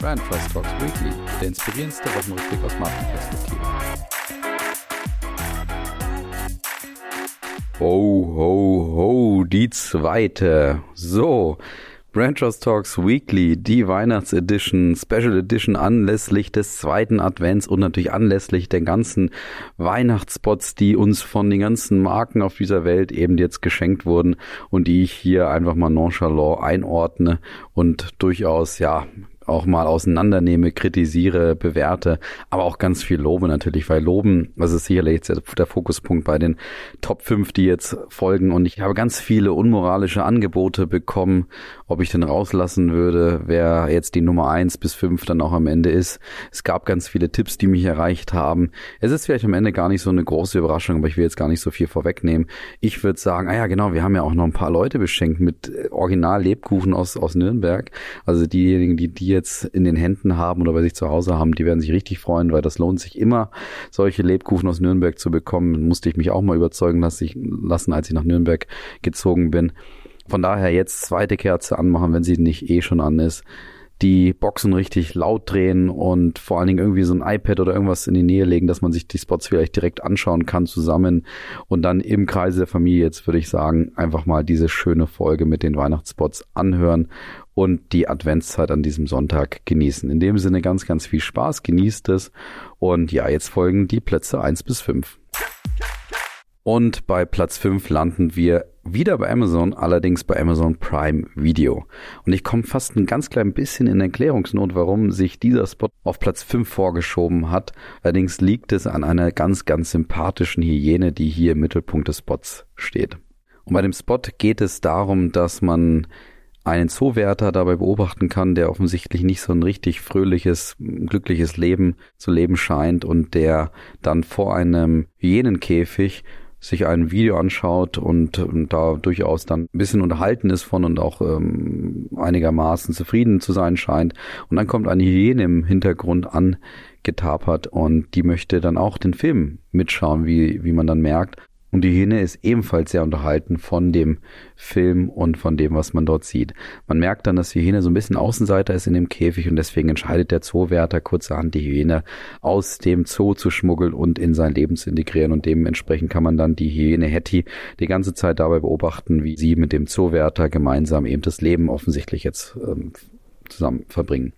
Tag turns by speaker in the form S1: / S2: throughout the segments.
S1: Brand Trust Talks Weekly, der inspirierendste Wochenrückblick aus Markenperspektive. Ho, ho, ho, die zweite. So, Brand Trust Talks Weekly, die Weihnachtsedition, Special Edition anlässlich des zweiten Advents und natürlich anlässlich der ganzen Weihnachtsspots, die uns von den ganzen Marken auf dieser Welt eben jetzt geschenkt wurden und die ich hier einfach mal nonchalant einordne und durchaus, ja, auch mal auseinandernehme, kritisiere, bewerte, aber auch ganz viel lobe natürlich, weil loben, das ist sicherlich jetzt der Fokuspunkt bei den Top 5, die jetzt folgen und ich habe ganz viele unmoralische Angebote bekommen, ob ich denn rauslassen würde, wer jetzt die Nummer 1 bis 5 dann auch am Ende ist. Es gab ganz viele Tipps, die mich erreicht haben. Es ist vielleicht am Ende gar nicht so eine große Überraschung, aber ich will jetzt gar nicht so viel vorwegnehmen. Ich würde sagen, ah ja genau, wir haben ja auch noch ein paar Leute beschenkt mit Original Lebkuchen aus, aus Nürnberg. Also diejenigen, die die jetzt in den Händen haben oder bei sich zu Hause haben, die werden sich richtig freuen, weil das lohnt sich immer, solche Lebkuchen aus Nürnberg zu bekommen. Musste ich mich auch mal überzeugen lassen, als ich nach Nürnberg gezogen bin. Von daher jetzt zweite Kerze anmachen, wenn sie nicht eh schon an ist die Boxen richtig laut drehen und vor allen Dingen irgendwie so ein iPad oder irgendwas in die Nähe legen, dass man sich die Spots vielleicht direkt anschauen kann zusammen und dann im Kreise der Familie jetzt würde ich sagen, einfach mal diese schöne Folge mit den Weihnachtsspots anhören und die Adventszeit an diesem Sonntag genießen. In dem Sinne ganz, ganz viel Spaß, genießt es und ja, jetzt folgen die Plätze eins bis fünf. Und bei Platz 5 landen wir wieder bei Amazon, allerdings bei Amazon Prime Video. Und ich komme fast ein ganz klein bisschen in Erklärungsnot, warum sich dieser Spot auf Platz 5 vorgeschoben hat. Allerdings liegt es an einer ganz, ganz sympathischen Hyäne, die hier im Mittelpunkt des Spots steht. Und bei dem Spot geht es darum, dass man einen Zoowärter dabei beobachten kann, der offensichtlich nicht so ein richtig fröhliches, glückliches Leben zu leben scheint und der dann vor einem Hyänenkäfig sich ein Video anschaut und, und da durchaus dann ein bisschen unterhalten ist von und auch ähm, einigermaßen zufrieden zu sein scheint. Und dann kommt eine Hyäne im Hintergrund angetapert und die möchte dann auch den Film mitschauen, wie, wie man dann merkt. Und die Hyäne ist ebenfalls sehr unterhalten von dem Film und von dem, was man dort sieht. Man merkt dann, dass die Hyäne so ein bisschen Außenseiter ist in dem Käfig und deswegen entscheidet der Zoowärter kurzerhand die Hyäne aus dem Zoo zu schmuggeln und in sein Leben zu integrieren und dementsprechend kann man dann die Hyäne Hetty die ganze Zeit dabei beobachten, wie sie mit dem Zoowärter gemeinsam eben das Leben offensichtlich jetzt ähm, zusammen verbringen.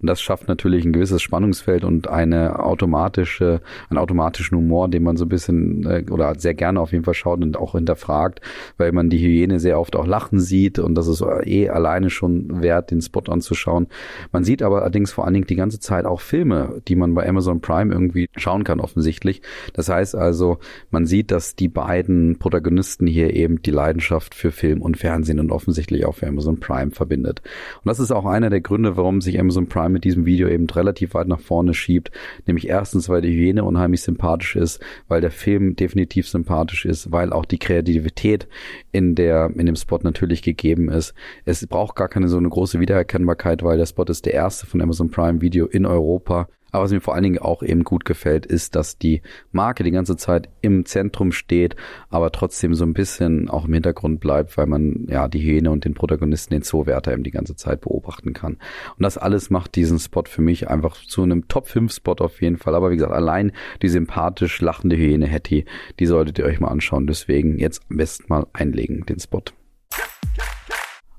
S1: Und das schafft natürlich ein gewisses Spannungsfeld und eine automatische, einen automatischen Humor, den man so ein bisschen äh, oder sehr gerne auf jeden Fall schaut und auch hinterfragt, weil man die Hyäne sehr oft auch lachen sieht und das ist eh alleine schon wert, den Spot anzuschauen. Man sieht aber allerdings vor allen Dingen die ganze Zeit auch Filme, die man bei Amazon Prime irgendwie schauen kann offensichtlich. Das heißt also, man sieht, dass die beiden Protagonisten hier eben die Leidenschaft für Film und Fernsehen und offensichtlich auch für Amazon Prime verbindet. Und das ist auch einer der Gründe, warum sich Amazon Amazon Prime mit diesem Video eben relativ weit nach vorne schiebt. Nämlich erstens, weil die Hyäne unheimlich sympathisch ist, weil der Film definitiv sympathisch ist, weil auch die Kreativität in der, in dem Spot natürlich gegeben ist. Es braucht gar keine so eine große Wiedererkennbarkeit, weil der Spot ist der erste von Amazon Prime Video in Europa aber was mir vor allen Dingen auch eben gut gefällt, ist, dass die Marke die ganze Zeit im Zentrum steht, aber trotzdem so ein bisschen auch im Hintergrund bleibt, weil man ja die Hyäne und den Protagonisten, den Zoowärter eben die ganze Zeit beobachten kann. Und das alles macht diesen Spot für mich einfach zu einem Top 5 Spot auf jeden Fall. Aber wie gesagt, allein die sympathisch lachende Hyäne Hetty, die solltet ihr euch mal anschauen. Deswegen jetzt am besten mal einlegen, den Spot.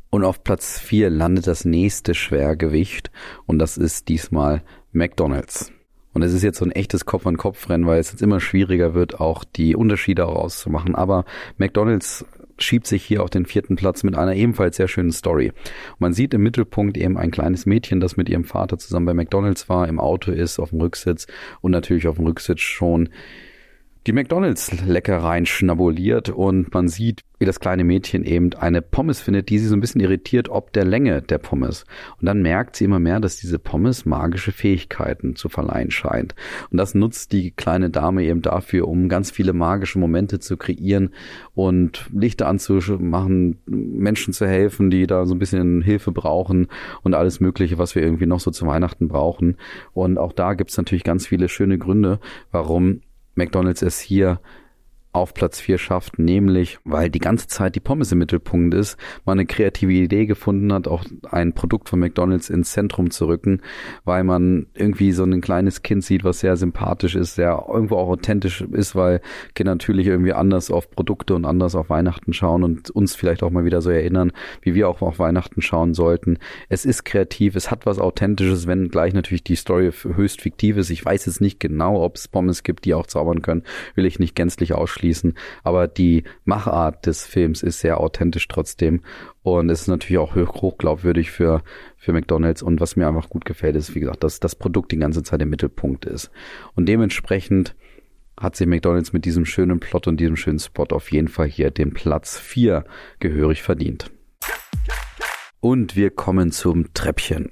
S1: Und auf Platz 4 landet das nächste Schwergewicht und das ist diesmal McDonald's. Und es ist jetzt so ein echtes Kopf-an-Kopf-Rennen, weil es jetzt immer schwieriger wird, auch die Unterschiede auszumachen. Aber McDonald's schiebt sich hier auf den vierten Platz mit einer ebenfalls sehr schönen Story. man sieht im Mittelpunkt eben ein kleines Mädchen, das mit ihrem Vater zusammen bei McDonald's war, im Auto ist, auf dem Rücksitz und natürlich auf dem Rücksitz schon die McDonalds-Leckereien schnabuliert und man sieht, wie das kleine Mädchen eben eine Pommes findet, die sie so ein bisschen irritiert, ob der Länge der Pommes. Und dann merkt sie immer mehr, dass diese Pommes magische Fähigkeiten zu verleihen scheint. Und das nutzt die kleine Dame eben dafür, um ganz viele magische Momente zu kreieren und Lichter anzumachen, Menschen zu helfen, die da so ein bisschen Hilfe brauchen und alles Mögliche, was wir irgendwie noch so zu Weihnachten brauchen. Und auch da gibt es natürlich ganz viele schöne Gründe, warum McDonald's es hier auf Platz 4 schafft, nämlich weil die ganze Zeit die Pommes im Mittelpunkt ist, man eine kreative Idee gefunden hat, auch ein Produkt von McDonald's ins Zentrum zu rücken, weil man irgendwie so ein kleines Kind sieht, was sehr sympathisch ist, sehr irgendwo auch authentisch ist, weil Kinder natürlich irgendwie anders auf Produkte und anders auf Weihnachten schauen und uns vielleicht auch mal wieder so erinnern, wie wir auch auf Weihnachten schauen sollten. Es ist kreativ, es hat was Authentisches, wenn gleich natürlich die Story höchst fiktiv ist. Ich weiß jetzt nicht genau, ob es Pommes gibt, die auch zaubern können, will ich nicht gänzlich ausschließen ausschließen. Aber die Machart des Films ist sehr authentisch trotzdem. Und es ist natürlich auch hochglaubwürdig für, für McDonalds. Und was mir einfach gut gefällt, ist, wie gesagt, dass das Produkt die ganze Zeit im Mittelpunkt ist. Und dementsprechend hat sich McDonalds mit diesem schönen Plot und diesem schönen Spot auf jeden Fall hier den Platz 4 gehörig verdient. Und wir kommen zum Treppchen.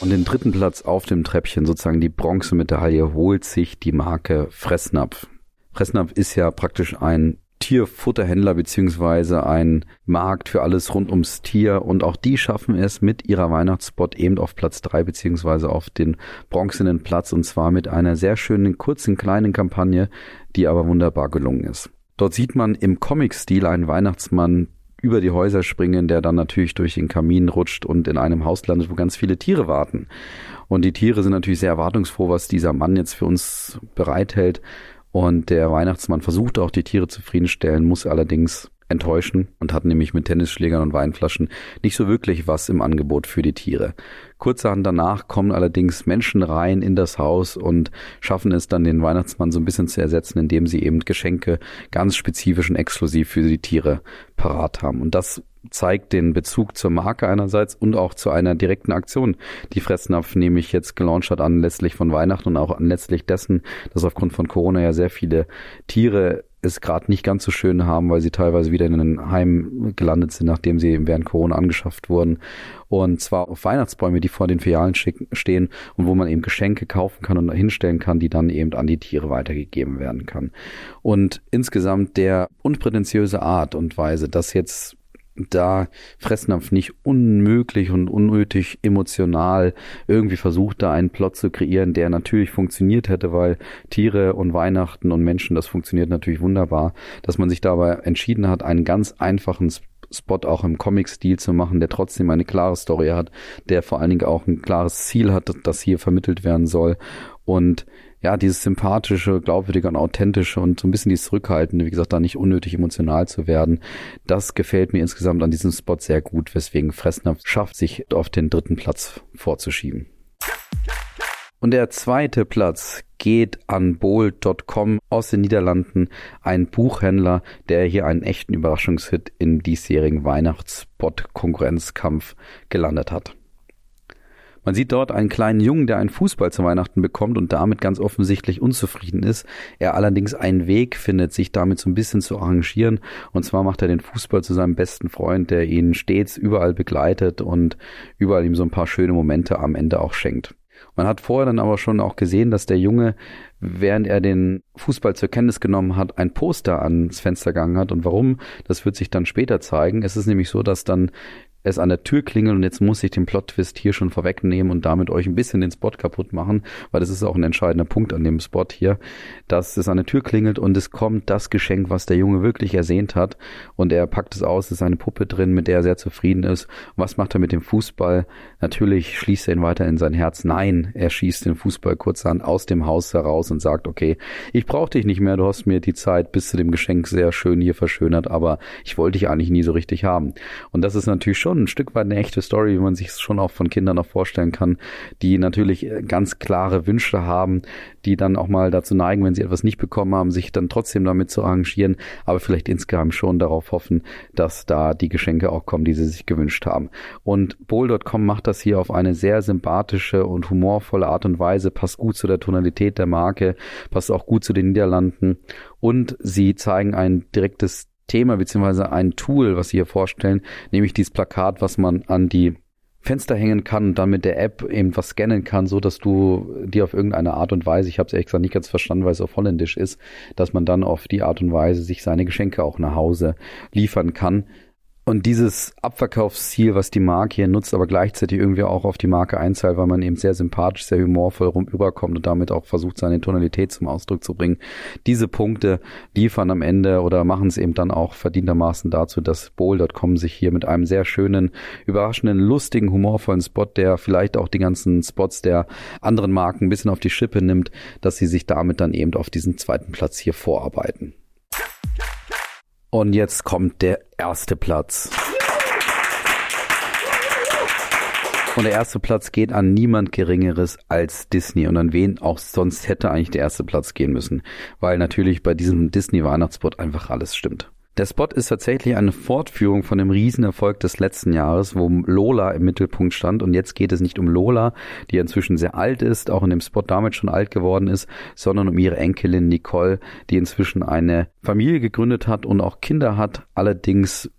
S1: Und den dritten Platz auf dem Treppchen, sozusagen die Bronzemedaille, holt sich die Marke Fressnapf. Fressnapf ist ja praktisch ein Tierfutterhändler beziehungsweise ein Markt für alles rund ums Tier und auch die schaffen es mit ihrer Weihnachtsspot eben auf Platz drei beziehungsweise auf den bronzenen Platz und zwar mit einer sehr schönen kurzen kleinen Kampagne, die aber wunderbar gelungen ist. Dort sieht man im Comic-Stil einen Weihnachtsmann über die Häuser springen, der dann natürlich durch den Kamin rutscht und in einem Haus landet, wo ganz viele Tiere warten. Und die Tiere sind natürlich sehr erwartungsfroh, was dieser Mann jetzt für uns bereithält. Und der Weihnachtsmann versucht auch die Tiere zufriedenstellen, muss allerdings enttäuschen und hat nämlich mit Tennisschlägern und Weinflaschen nicht so wirklich was im Angebot für die Tiere. Kurzerhand danach kommen allerdings Menschen rein in das Haus und schaffen es dann den Weihnachtsmann so ein bisschen zu ersetzen, indem sie eben Geschenke ganz spezifisch und exklusiv für die Tiere parat haben. Und das zeigt den Bezug zur Marke einerseits und auch zu einer direkten Aktion, die Fressnapf nämlich jetzt gelauncht hat anlässlich von Weihnachten und auch anlässlich dessen, dass aufgrund von Corona ja sehr viele Tiere es gerade nicht ganz so schön haben, weil sie teilweise wieder in einem Heim gelandet sind, nachdem sie während Corona angeschafft wurden. Und zwar auf Weihnachtsbäume, die vor den Filialen stehen und wo man eben Geschenke kaufen kann und hinstellen kann, die dann eben an die Tiere weitergegeben werden kann. Und insgesamt der unprätentiöse Art und Weise, dass jetzt da Fressnapf nicht unmöglich und unnötig emotional irgendwie versucht, da einen Plot zu kreieren, der natürlich funktioniert hätte, weil Tiere und Weihnachten und Menschen, das funktioniert natürlich wunderbar, dass man sich dabei entschieden hat, einen ganz einfachen Spot auch im Comic-Stil zu machen, der trotzdem eine klare Story hat, der vor allen Dingen auch ein klares Ziel hat, das hier vermittelt werden soll und ja, dieses sympathische, glaubwürdige und authentische und so ein bisschen dieses Zurückhaltende, wie gesagt, da nicht unnötig emotional zu werden, das gefällt mir insgesamt an diesem Spot sehr gut, weswegen Fressner schafft, sich auf den dritten Platz vorzuschieben. Und der zweite Platz geht an Bold.com aus den Niederlanden, ein Buchhändler, der hier einen echten Überraschungshit im diesjährigen Weihnachtsspot-Konkurrenzkampf gelandet hat. Man sieht dort einen kleinen Jungen, der einen Fußball zu Weihnachten bekommt und damit ganz offensichtlich unzufrieden ist. Er allerdings einen Weg findet, sich damit so ein bisschen zu arrangieren. Und zwar macht er den Fußball zu seinem besten Freund, der ihn stets überall begleitet und überall ihm so ein paar schöne Momente am Ende auch schenkt. Man hat vorher dann aber schon auch gesehen, dass der Junge, während er den Fußball zur Kenntnis genommen hat, ein Poster ans Fenster gegangen hat. Und warum, das wird sich dann später zeigen. Es ist nämlich so, dass dann es an der Tür klingelt und jetzt muss ich den Plot-Twist hier schon vorwegnehmen und damit euch ein bisschen den Spot kaputt machen, weil das ist auch ein entscheidender Punkt an dem Spot hier, dass es an der Tür klingelt und es kommt das Geschenk, was der Junge wirklich ersehnt hat und er packt es aus, es ist eine Puppe drin, mit der er sehr zufrieden ist. Was macht er mit dem Fußball? Natürlich schließt er ihn weiter in sein Herz. Nein, er schießt den Fußball kurzerhand aus dem Haus heraus und sagt, okay, ich brauche dich nicht mehr, du hast mir die Zeit bis zu dem Geschenk sehr schön hier verschönert, aber ich wollte dich eigentlich nie so richtig haben. Und das ist natürlich schon schon ein Stück weit eine echte Story, wie man sich es schon auch von Kindern noch vorstellen kann, die natürlich äh, ganz klare Wünsche haben, die dann auch mal dazu neigen, wenn sie etwas nicht bekommen haben, sich dann trotzdem damit zu arrangieren, aber vielleicht insgeheim schon darauf hoffen, dass da die Geschenke auch kommen, die sie sich gewünscht haben. Und Bowl.com macht das hier auf eine sehr sympathische und humorvolle Art und Weise, passt gut zu der Tonalität der Marke, passt auch gut zu den Niederlanden und sie zeigen ein direktes Thema beziehungsweise ein Tool, was sie hier vorstellen, nämlich dieses Plakat, was man an die Fenster hängen kann und dann mit der App eben was scannen kann, so dass du dir auf irgendeine Art und Weise, ich habe es ehrlich gesagt nicht ganz verstanden, weil es auf Holländisch ist, dass man dann auf die Art und Weise sich seine Geschenke auch nach Hause liefern kann. Und dieses Abverkaufsziel, was die Marke hier nutzt, aber gleichzeitig irgendwie auch auf die Marke einzahlt, weil man eben sehr sympathisch, sehr humorvoll rum überkommt und damit auch versucht, seine Tonalität zum Ausdruck zu bringen. Diese Punkte liefern am Ende oder machen es eben dann auch verdientermaßen dazu, dass Bowl.com sich hier mit einem sehr schönen, überraschenden, lustigen, humorvollen Spot, der vielleicht auch die ganzen Spots der anderen Marken ein bisschen auf die Schippe nimmt, dass sie sich damit dann eben auf diesen zweiten Platz hier vorarbeiten. Und jetzt kommt der erste Platz. Und der erste Platz geht an niemand Geringeres als Disney und an wen auch sonst hätte eigentlich der erste Platz gehen müssen, weil natürlich bei diesem Disney Weihnachtsspot einfach alles stimmt. Der Spot ist tatsächlich eine Fortführung von dem Riesenerfolg des letzten Jahres, wo Lola im Mittelpunkt stand. Und jetzt geht es nicht um Lola, die inzwischen sehr alt ist, auch in dem Spot damit schon alt geworden ist, sondern um ihre Enkelin Nicole, die inzwischen eine Familie gegründet hat und auch Kinder hat, allerdings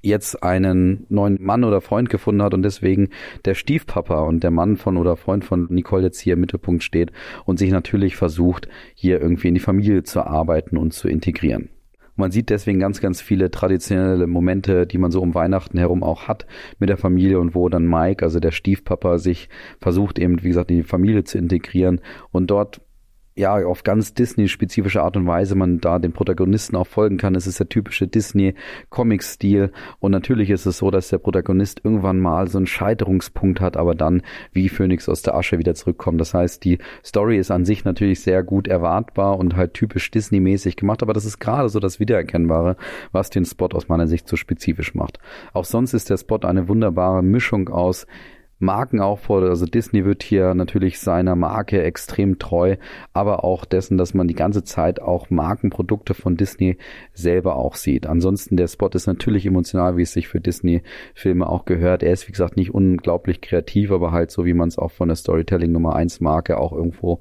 S1: jetzt einen neuen Mann oder Freund gefunden hat und deswegen der Stiefpapa und der Mann von oder Freund von Nicole jetzt hier im Mittelpunkt steht und sich natürlich versucht, hier irgendwie in die Familie zu arbeiten und zu integrieren. Man sieht deswegen ganz, ganz viele traditionelle Momente, die man so um Weihnachten herum auch hat mit der Familie und wo dann Mike, also der Stiefpapa, sich versucht eben, wie gesagt, in die Familie zu integrieren und dort ja, auf ganz Disney-spezifische Art und Weise man da den Protagonisten auch folgen kann. Es ist der typische Disney-Comic-Stil. Und natürlich ist es so, dass der Protagonist irgendwann mal so einen Scheiterungspunkt hat, aber dann wie Phoenix aus der Asche wieder zurückkommt. Das heißt, die Story ist an sich natürlich sehr gut erwartbar und halt typisch Disney-mäßig gemacht, aber das ist gerade so das Wiedererkennbare, was den Spot aus meiner Sicht so spezifisch macht. Auch sonst ist der Spot eine wunderbare Mischung aus Markenaufbau, also Disney wird hier natürlich seiner Marke extrem treu, aber auch dessen, dass man die ganze Zeit auch Markenprodukte von Disney selber auch sieht. Ansonsten der Spot ist natürlich emotional, wie es sich für Disney-Filme auch gehört. Er ist, wie gesagt, nicht unglaublich kreativ, aber halt so, wie man es auch von der Storytelling Nummer 1 Marke auch irgendwo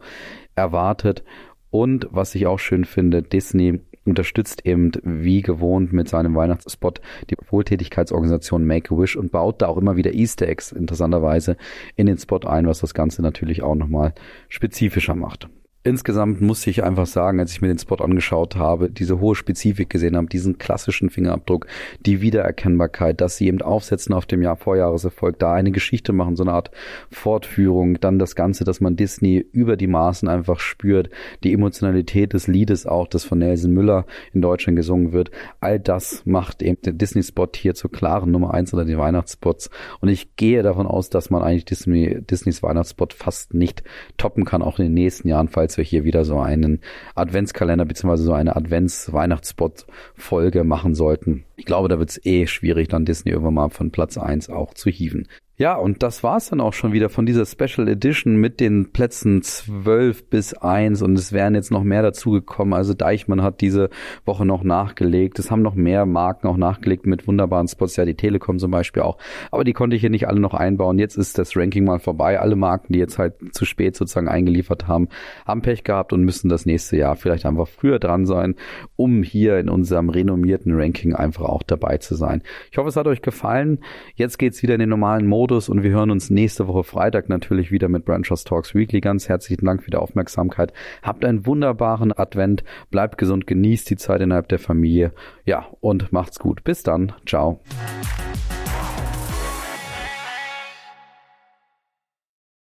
S1: erwartet. Und was ich auch schön finde, Disney unterstützt eben wie gewohnt mit seinem Weihnachtsspot die Wohltätigkeitsorganisation Make-A-Wish und baut da auch immer wieder Easter Eggs interessanterweise in den Spot ein, was das Ganze natürlich auch nochmal spezifischer macht. Insgesamt musste ich einfach sagen, als ich mir den Spot angeschaut habe, diese hohe Spezifik gesehen habe, diesen klassischen Fingerabdruck, die Wiedererkennbarkeit, dass sie eben aufsetzen auf dem Jahr Vorjahreserfolg, da eine Geschichte machen, so eine Art Fortführung, dann das Ganze, dass man Disney über die Maßen einfach spürt, die Emotionalität des Liedes auch, das von Nelson Müller in Deutschland gesungen wird, all das macht eben den Disney-Spot hier zur klaren Nummer eins unter den Weihnachtsspots. Und ich gehe davon aus, dass man eigentlich Disney, Disneys Weihnachtsspot fast nicht toppen kann, auch in den nächsten Jahren, falls als wir hier wieder so einen Adventskalender beziehungsweise so eine Advents-Weihnachtsspot-Folge machen sollten. Ich glaube, da wird es eh schwierig, dann Disney irgendwann mal von Platz eins auch zu hieven. Ja, und das war's dann auch schon wieder von dieser Special Edition mit den Plätzen 12 bis 1 und es wären jetzt noch mehr dazugekommen. Also Deichmann hat diese Woche noch nachgelegt. Es haben noch mehr Marken auch nachgelegt mit wunderbaren Spots, ja die Telekom zum Beispiel auch. Aber die konnte ich hier nicht alle noch einbauen. Jetzt ist das Ranking mal vorbei. Alle Marken, die jetzt halt zu spät sozusagen eingeliefert haben, haben Pech gehabt und müssen das nächste Jahr vielleicht einfach früher dran sein, um hier in unserem renommierten Ranking einfach auch dabei zu sein. Ich hoffe, es hat euch gefallen. Jetzt geht's wieder in den normalen Modus Modus und wir hören uns nächste Woche Freitag natürlich wieder mit Branchers Talks Weekly. Ganz herzlichen Dank für die Aufmerksamkeit. Habt einen wunderbaren Advent, bleibt gesund, genießt die Zeit innerhalb der Familie. Ja, und macht's gut. Bis dann. Ciao.